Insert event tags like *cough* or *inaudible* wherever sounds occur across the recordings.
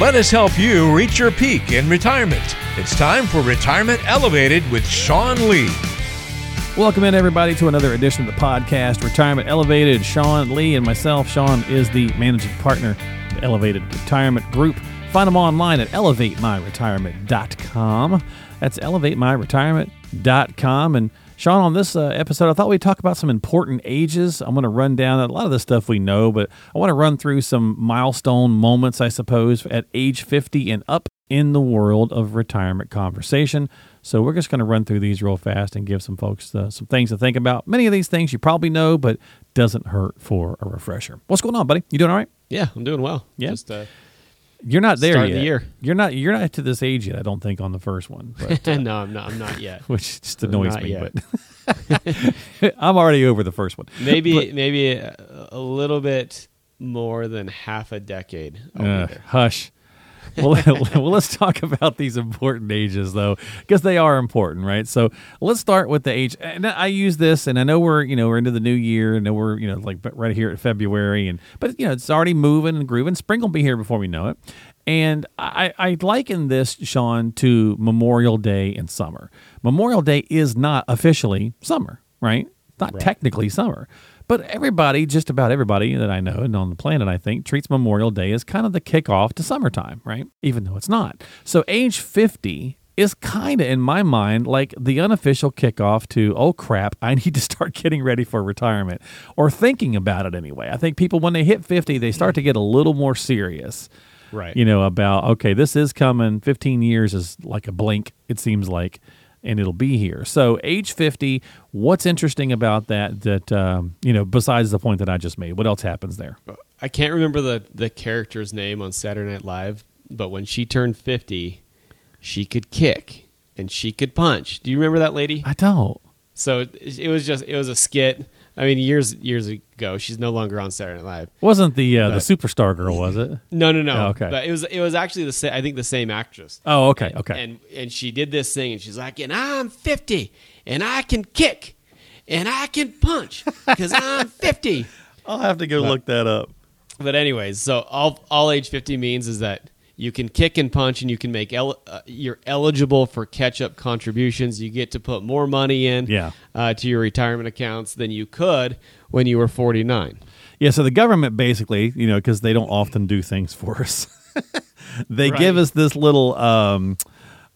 Let us help you reach your peak in retirement. It's time for Retirement Elevated with Sean Lee. Welcome in, everybody, to another edition of the podcast, Retirement Elevated. Sean Lee and myself. Sean is the managing partner of Elevated Retirement Group. Find them online at elevatemyretirement.com. That's elevatemyretirement.com. And Sean, on this uh, episode, I thought we'd talk about some important ages. I'm going to run down a lot of the stuff we know, but I want to run through some milestone moments, I suppose, at age 50 and up in the world of retirement conversation. So we're just going to run through these real fast and give some folks uh, some things to think about. Many of these things you probably know, but doesn't hurt for a refresher. What's going on, buddy? You doing all right? Yeah, I'm doing well. Yeah? Just, uh, You're not there Start of yet. the year. You're not. You're not to this age yet. I don't think on the first one, but, *laughs* uh, no, I'm not. I'm not yet. *laughs* which just annoys me. yet. But *laughs* I'm already over the first one. Maybe, maybe a, a little bit more than half a decade. Uh, hush. *laughs* well, well, let's talk about these important ages, though, because they are important, right? So let's start with the age. And I use this, and I know we're you know we're into the new year, and we're you know like right here at February, and but you know it's already moving and grooving. Spring will be here before we know it. And I, I liken this, Sean, to Memorial Day in summer. Memorial Day is not officially summer, right? Not technically summer. But everybody, just about everybody that I know and on the planet, I think, treats Memorial Day as kind of the kickoff to summertime, right? Even though it's not. So age 50 is kind of, in my mind, like the unofficial kickoff to, oh crap, *laughs* I need to start getting ready for retirement or thinking about it anyway. I think people, when they hit 50, they start to get a little more serious Right. you know, about okay, this is coming. Fifteen years is like a blink. It seems like, and it'll be here. So, age fifty. What's interesting about that? That um, you know, besides the point that I just made, what else happens there? I can't remember the the character's name on Saturday Night Live, but when she turned 50, she could kick and she could punch. Do you remember that lady? I don't. So it, it was just it was a skit. I mean, years years ago. She's no longer on Saturday Night Live. Wasn't the uh, the superstar girl? Was it? No, no, no. Oh, okay. But it was it was actually the sa- I think the same actress. Oh, okay, okay. And and she did this thing, and she's like, "And I'm 50, and I can kick, and I can punch, because I'm 50." *laughs* I'll have to go look that up. But anyways, so all all age 50 means is that you can kick and punch, and you can make el- uh, you're eligible for catch up contributions. You get to put more money in Yeah. uh, to your retirement accounts than you could when you were 49. Yeah, so the government basically, you know, because they don't often do things for *laughs* us, they Right. give us this little um,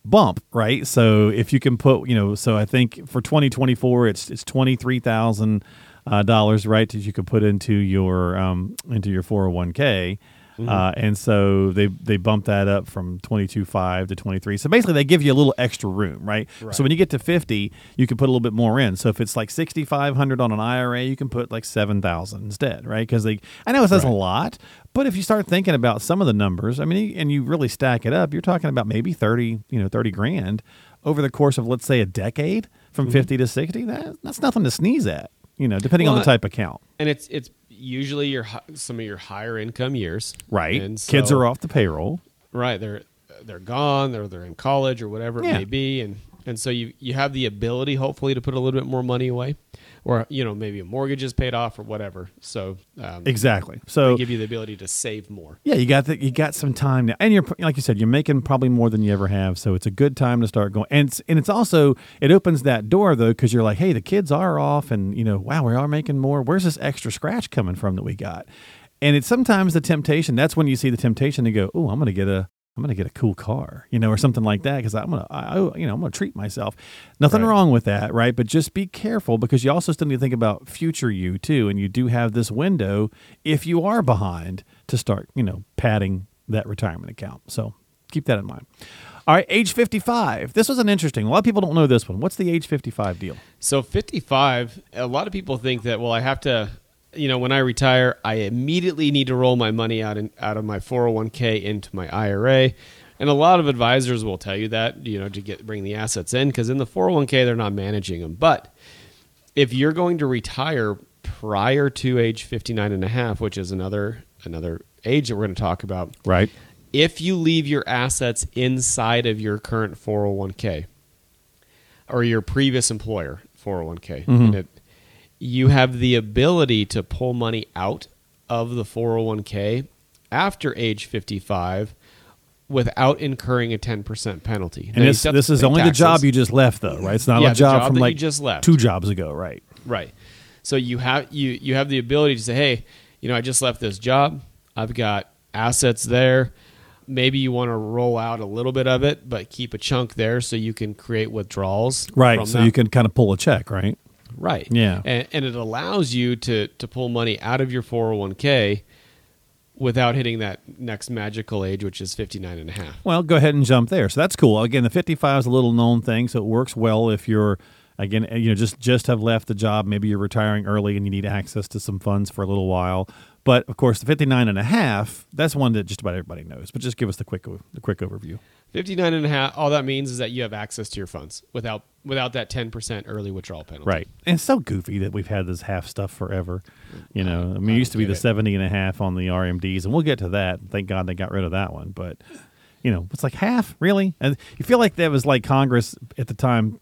bump, right? So if you can put, you know, so I think for 2024, it's it's twenty three thousand uh, dollars, right, that you could put into your um, into your 401k. Uh, and so they they bump that up from twenty two five to twenty three. So basically, they give you a little extra room, right? So when you get to fifty, you can put a little bit more in. So if it's like sixty five hundred on an IRA, you can put like seven thousand instead, right? Because they, I know it says a lot, but if you start thinking about some of the numbers, I mean, and you really stack it up, you're talking about maybe thirty, you know, thirty grand over the course of let's say a decade from fifty to sixty. That that's nothing to sneeze at, you know, depending on the type of account. And it's it's usually your some of your higher income years, Right, And kids are off the payroll. right they're they're gone or they're in college or whatever it Yeah. may be and and so you you have the ability hopefully to put a little bit more money away or you know maybe a mortgage is paid off or whatever so um, Exactly. So they give you the ability to save more Yeah, you got the, you got some time now, and you're like you said, you're making probably more than you ever have. So it's a good time to start going. And it's, and it's also it opens that door though because you're like, hey, the kids are off, and you know, wow, we are making more. Where's this extra scratch coming from that we got? And it's sometimes the temptation. That's when you see the temptation to go, oh, I'm going to get a. I'm gonna get a cool car, you know, or something like that, because I'm gonna, I, I- you know, I'm gonna treat myself. Nothing Right. wrong with that, right? But just be careful because you also still need to think about future you too, and you do have this window if you are behind to start, you know, padding that retirement account. So keep that in mind. All right, age 55. This was an interesting. A lot of people don't know this one. What's the age 55 deal? so 55 a lot of people think that well i have to you know when i retire i immediately need to roll my money out in, out of my 401k into my ira and a lot of advisors will tell you that you know to get bring the assets in because in the 401k they're not managing them but if you're going to retire prior to age 59 and a half which is another another age that we're going to talk about Right. if you leave your assets inside of your current 401k or your previous employer 401k mm-hmm. and it, you have the ability to pull money out of the 401k after age 55 without incurring a 10% penalty. And Now, this this is only the job you just left, though, right? It's not Yeah, a job, job from like just left. two jobs ago, right? Right. So you have you you have the ability to say, "Hey, you know, I just left this job. I've got assets there. Maybe you want to roll out a little bit of it, but keep a chunk there so you can create withdrawals." Right. So that. you can kind of pull a check, right? Right. Yeah. And, and it allows you to to pull money out of your 401k without hitting that next magical age, which is 59 and a half. Well, go ahead and jump there. So that's cool. Again, the 55 is a little known thing, so it works well if you're again, eh, you know, just just have left the job, maybe you're retiring early and you need access to some funds for a little while. But of course, the 59 and a half, that's one that just about everybody knows. But just give us the quick the quick overview. 59 and a half, all that means is that you have access to your funds without without that 10% early withdrawal penalty. Right. And it's so goofy that we've had this half stuff forever. You know, I mean, it used to be the it. 70 and a half on the RMDs, and we'll get to that. Thank God they got rid of that one. But, you know, it's like half, really? And you feel like that was like Congress at the time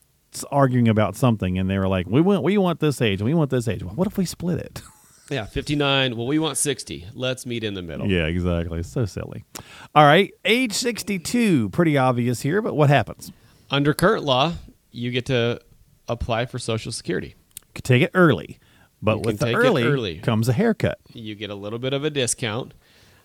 arguing about something, and they were like, we want, we want this age, and we want this age. Well, what if we split it? *laughs* Yeah, 59. Well, we want 60. Let's meet in the middle. yeah, exactly. So silly. All right. Age 62, pretty obvious here, but what happens? Under current law, you get to apply for Social Security. Could take it early. But You with the early, early. comes a haircut. You get a little bit of a discount.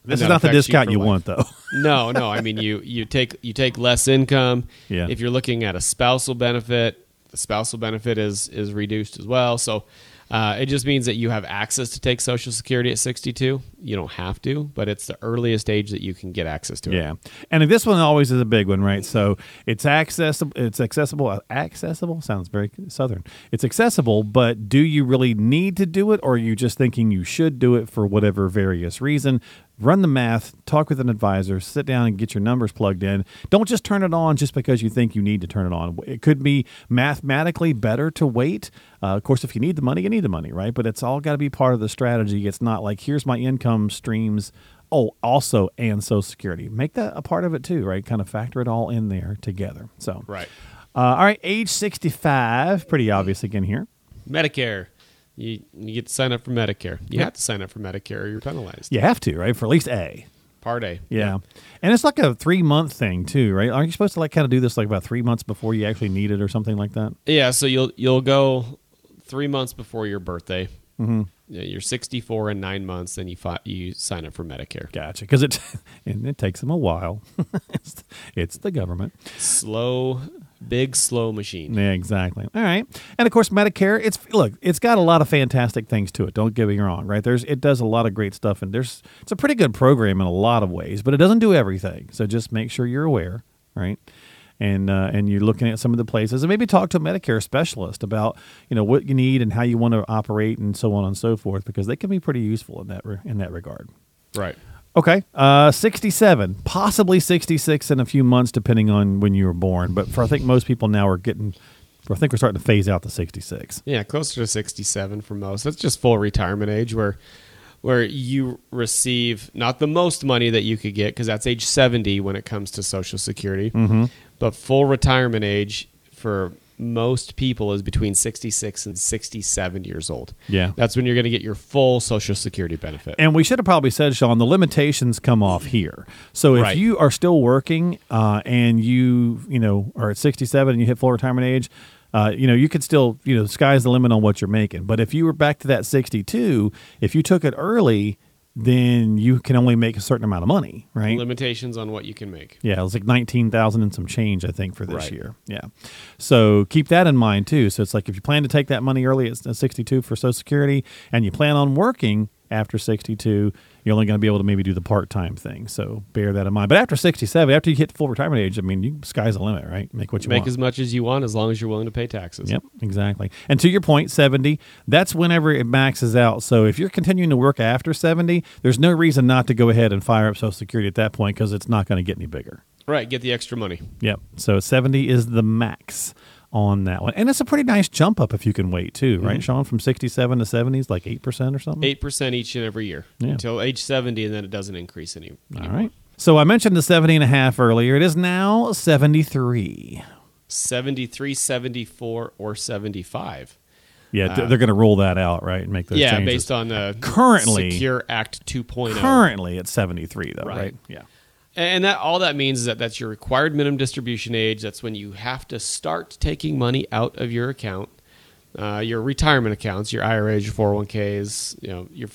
This is not the discount for you want, though. *laughs* No, no. I mean, you you take you take less income. Yeah. If you're looking at a spousal benefit, the spousal benefit is is reduced as well. So. Uh, it just means that you have access to take Social Security at 62. You don't have to, but it's the earliest age that you can get access to it. Yeah, and this one always is a big one, right? So it's accessible. It's accessible. Accessible sounds very southern. It's accessible, but do you really need to do it, or are you just thinking you should do it for whatever various reason? Run the math. Talk with an advisor. Sit down and get your numbers plugged in. Don't just turn it on just because you think you need to turn it on. It could be mathematically better to wait. Uh, of course, if you need the money, you need the money, right? But it's all got to be part of the strategy. It's not like here's my income streams. Oh, also and Social Security. Make that a part of it too, right? Kind of factor it all in there together. So, Right. Uh, all right, age sixty-five, pretty obvious again here. Medicare. You, you get to sign up for Medicare. You Yep. have to sign up for Medicare or you're penalized. You have to, right, for at least A. Part A. Yeah. And it's like a three month thing too, right? Aren't you supposed to like kind of do this like about three months before you actually need it or something like that? Yeah, so you'll you'll go three months before your birthday. Mm-hmm. You're 64 and nine months, then you fi- you sign up for Medicare. Gotcha. Because it *laughs* and it takes them a while. *laughs* it's, it's the government. Slow, big slow machine. Yeah, exactly. All right, and of course Medicare. It's look, it's got a lot of fantastic things to it. Don't get me wrong, right? There's it does a lot of great stuff, and there's it's a pretty good program in a lot of ways, but it doesn't do everything. So just make sure you're aware, right? And uh, and you're looking at some of the places, and maybe talk to a Medicare specialist about you know what you need and how you want to operate, and so on and so forth, because they can be pretty useful in that re- in that regard. Right. Okay. Uh, 67, possibly 66 in a few months, depending on when you were born. But for I think most people now are getting, I think we're starting to phase out the 66. Yeah, closer to 67 for most. That's just full retirement age where where you receive not the most money that you could get because that's age 70 when it comes to social security. Mm-hmm. But full retirement age for most people is between 66 and 67 years old. Yeah. That's when you're going to get your full social security benefit. And we should have probably said, Sean, the limitations come off here. So if Right. you are still working uh, and you, you know, are at 67 and you hit full retirement age, uh, you know, you could still, you know, sky's the limit on what you're making. But if you were back to that 62, if you took it early, then you can only make a certain amount of money, right? Limitations on what you can make. Yeah, it was like nineteen thousand and some change, I think, for this Right. year. Yeah, so keep that in mind too. So it's like if you plan to take that money early at sixty-two for Social Security, and you plan on working after sixty-two, you're only going to be able to maybe do the part-time thing. So bear that in mind. But after sixty-seven, after you hit full retirement age, I mean, you sky's the limit, right? Make what you Make want. as much as you want as long as you're willing to pay taxes. Yep, exactly. And to your point, 70, that's whenever it maxes out. So if you're continuing to work after 70, there's no reason not to go ahead and fire up Social Security at that point because it's not going to get any bigger. Right, get the extra money. Yep. So 70 is the max on that one. And it's a pretty nice jump up if you can wait too, right, Mm-hmm. Sean? From 67 to 70 is like 8% or something? Eight percent each and every year Yeah. until age seventy, and then it doesn't increase any. All anymore. right. So I mentioned the 70 and a half earlier. It is now 73. 73, 74, or 75. Yeah, th- they're going to roll that out, right, and make those Uh, yeah, changes. based on the Currently- Secure Act 2.0. Currently, it's 73, though, right? Right. Yeah. And that all that means is that that's your required minimum distribution age. That's when you have to start taking money out of your account, uh, your retirement accounts, your IRAs, your 401ks, you know, your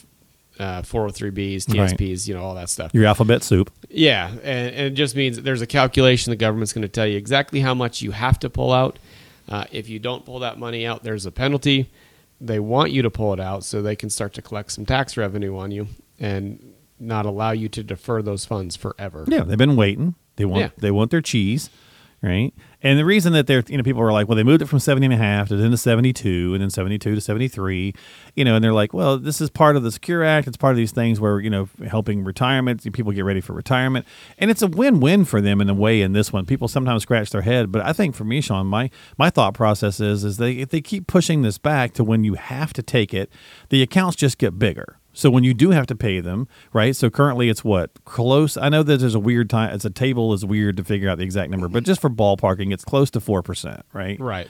uh, 403bs, Right. TSPs, you know, all that stuff. Your alphabet soup. Yeah, and, and it just means that there's a calculation the government's going to tell you exactly how much you have to pull out. Uh, if you don't pull that money out, there's a penalty. They want you to pull it out so they can start to collect some tax revenue on you and not allow you to defer those funds forever. Yeah, they've been waiting. They want Yeah. they want their cheese, right? And the reason that they're you know people are like, well, they moved it from 70 and a half to then to 72 and then 72 to 73, you know, and they're like, well, this is part of the Secure Act. It's part of these things where you know helping retirement, people get ready for retirement, and it's a win-win for them in a way. In this one, people sometimes scratch their head, but I think for me, Sean, my my thought process is is they if they keep pushing this back to when you have to take it, the accounts just get bigger. So when you do have to pay them, right? So currently it's what close. I know that there's a weird time. It's a table is weird to figure out the exact number, but just for ballparking, it's close to four percent, right? Right.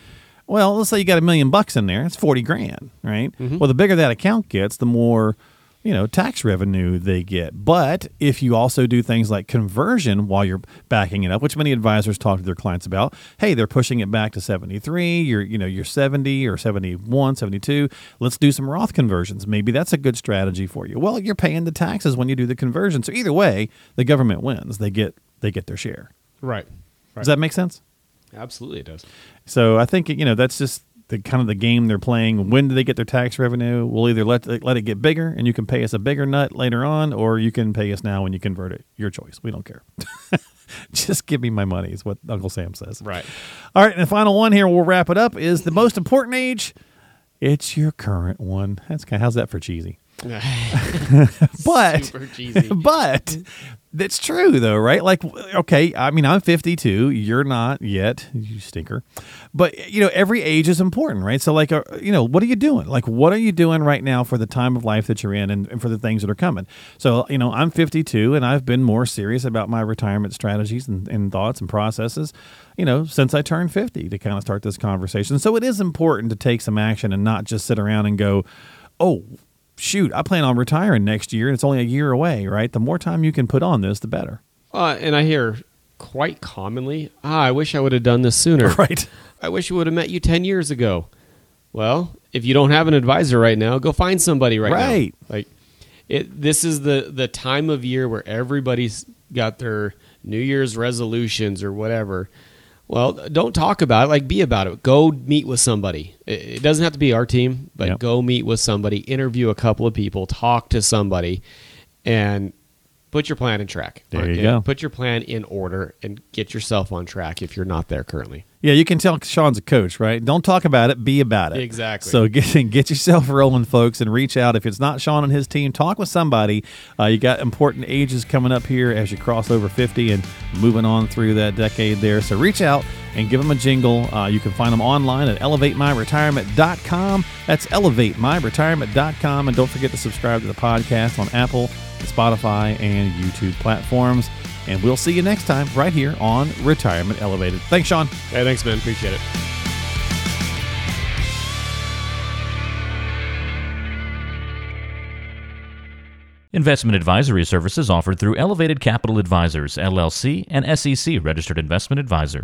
Well, let's say you got a million bucks in there. It's forty grand, right? Mm-hmm. Well, the bigger that account gets, the more you know tax revenue they get. But if you also do things like conversion while you're backing it up, which many advisors talk to their clients about, hey, they're pushing it back to 73, you're you know, you're 70 or 71, 72, let's do some Roth conversions. Maybe that's a good strategy for you. Well, you're paying the taxes when you do the conversion. So either way, the government wins. They get they get their share. Right. Does that make sense? Absolutely, it does. So I think you know that's just the kind of the game they're playing. When do they get their tax revenue? We'll either let let it get bigger and you can pay us a bigger nut later on, or you can pay us now when you convert it. Your choice. We don't care. *laughs* just give me my money is what Uncle Sam says. Right. All right, and the final one here, we'll wrap it up. Is the most important age? It's your current one. That's kind. Of, how's that for cheesy? *laughs* But *laughs* but that's true though, right? Like, okay, I mean, I'm 52. You're not yet, you stinker. But you know, every age is important, right? So, like, uh, you know, what are you doing? Like, what are you doing right now for the time of life that you're in, and, and for the things that are coming? So, you know, I'm 52, and I've been more serious about my retirement strategies and, and thoughts and processes, you know, since I turned 50 to kind of start this conversation. So, it is important to take some action and not just sit around and go, oh shoot, I plan on retiring next year and it's only a year away, right? The more time you can put on this, the better. Uh, and I hear quite commonly, ah, I wish I would have done this sooner. *laughs* Right. I wish I would have met you 10 years ago. Well, if you don't have an advisor right now, go find somebody right, now. Right. now. Like it this is the the time of year where everybody's got their New Year's resolutions or whatever. Well, don't talk about it, like be about it. Go meet with somebody. It, doesn't have to be our team, but Yep. go meet with somebody, interview a couple of people, talk to somebody and put your plan in track. There you go. Put your plan in order and get yourself on track if you're not there currently. Yeah, you can tell Sean's a coach, right? Don't talk about it, be about it. Exactly. So get *laughs* get yourself rolling, folks, and reach out. If it's not Sean and his team, talk with somebody. Uh, you got important ages coming up here as you cross over 50 and moving on through that decade there. So reach out and give them a jingle. Uh, you can find them online at elevatemyretirement.com. That's elevatemyretirement.com. And don't forget to subscribe to the podcast on Apple, Spotify, and YouTube platforms. And we'll see you next time right here on Retirement Elevated. Thanks, Sean. Hey, thanks, man. Appreciate it. Investment advisory services offered through Elevated Capital Advisors, LLC, and SEC registered investment advisor.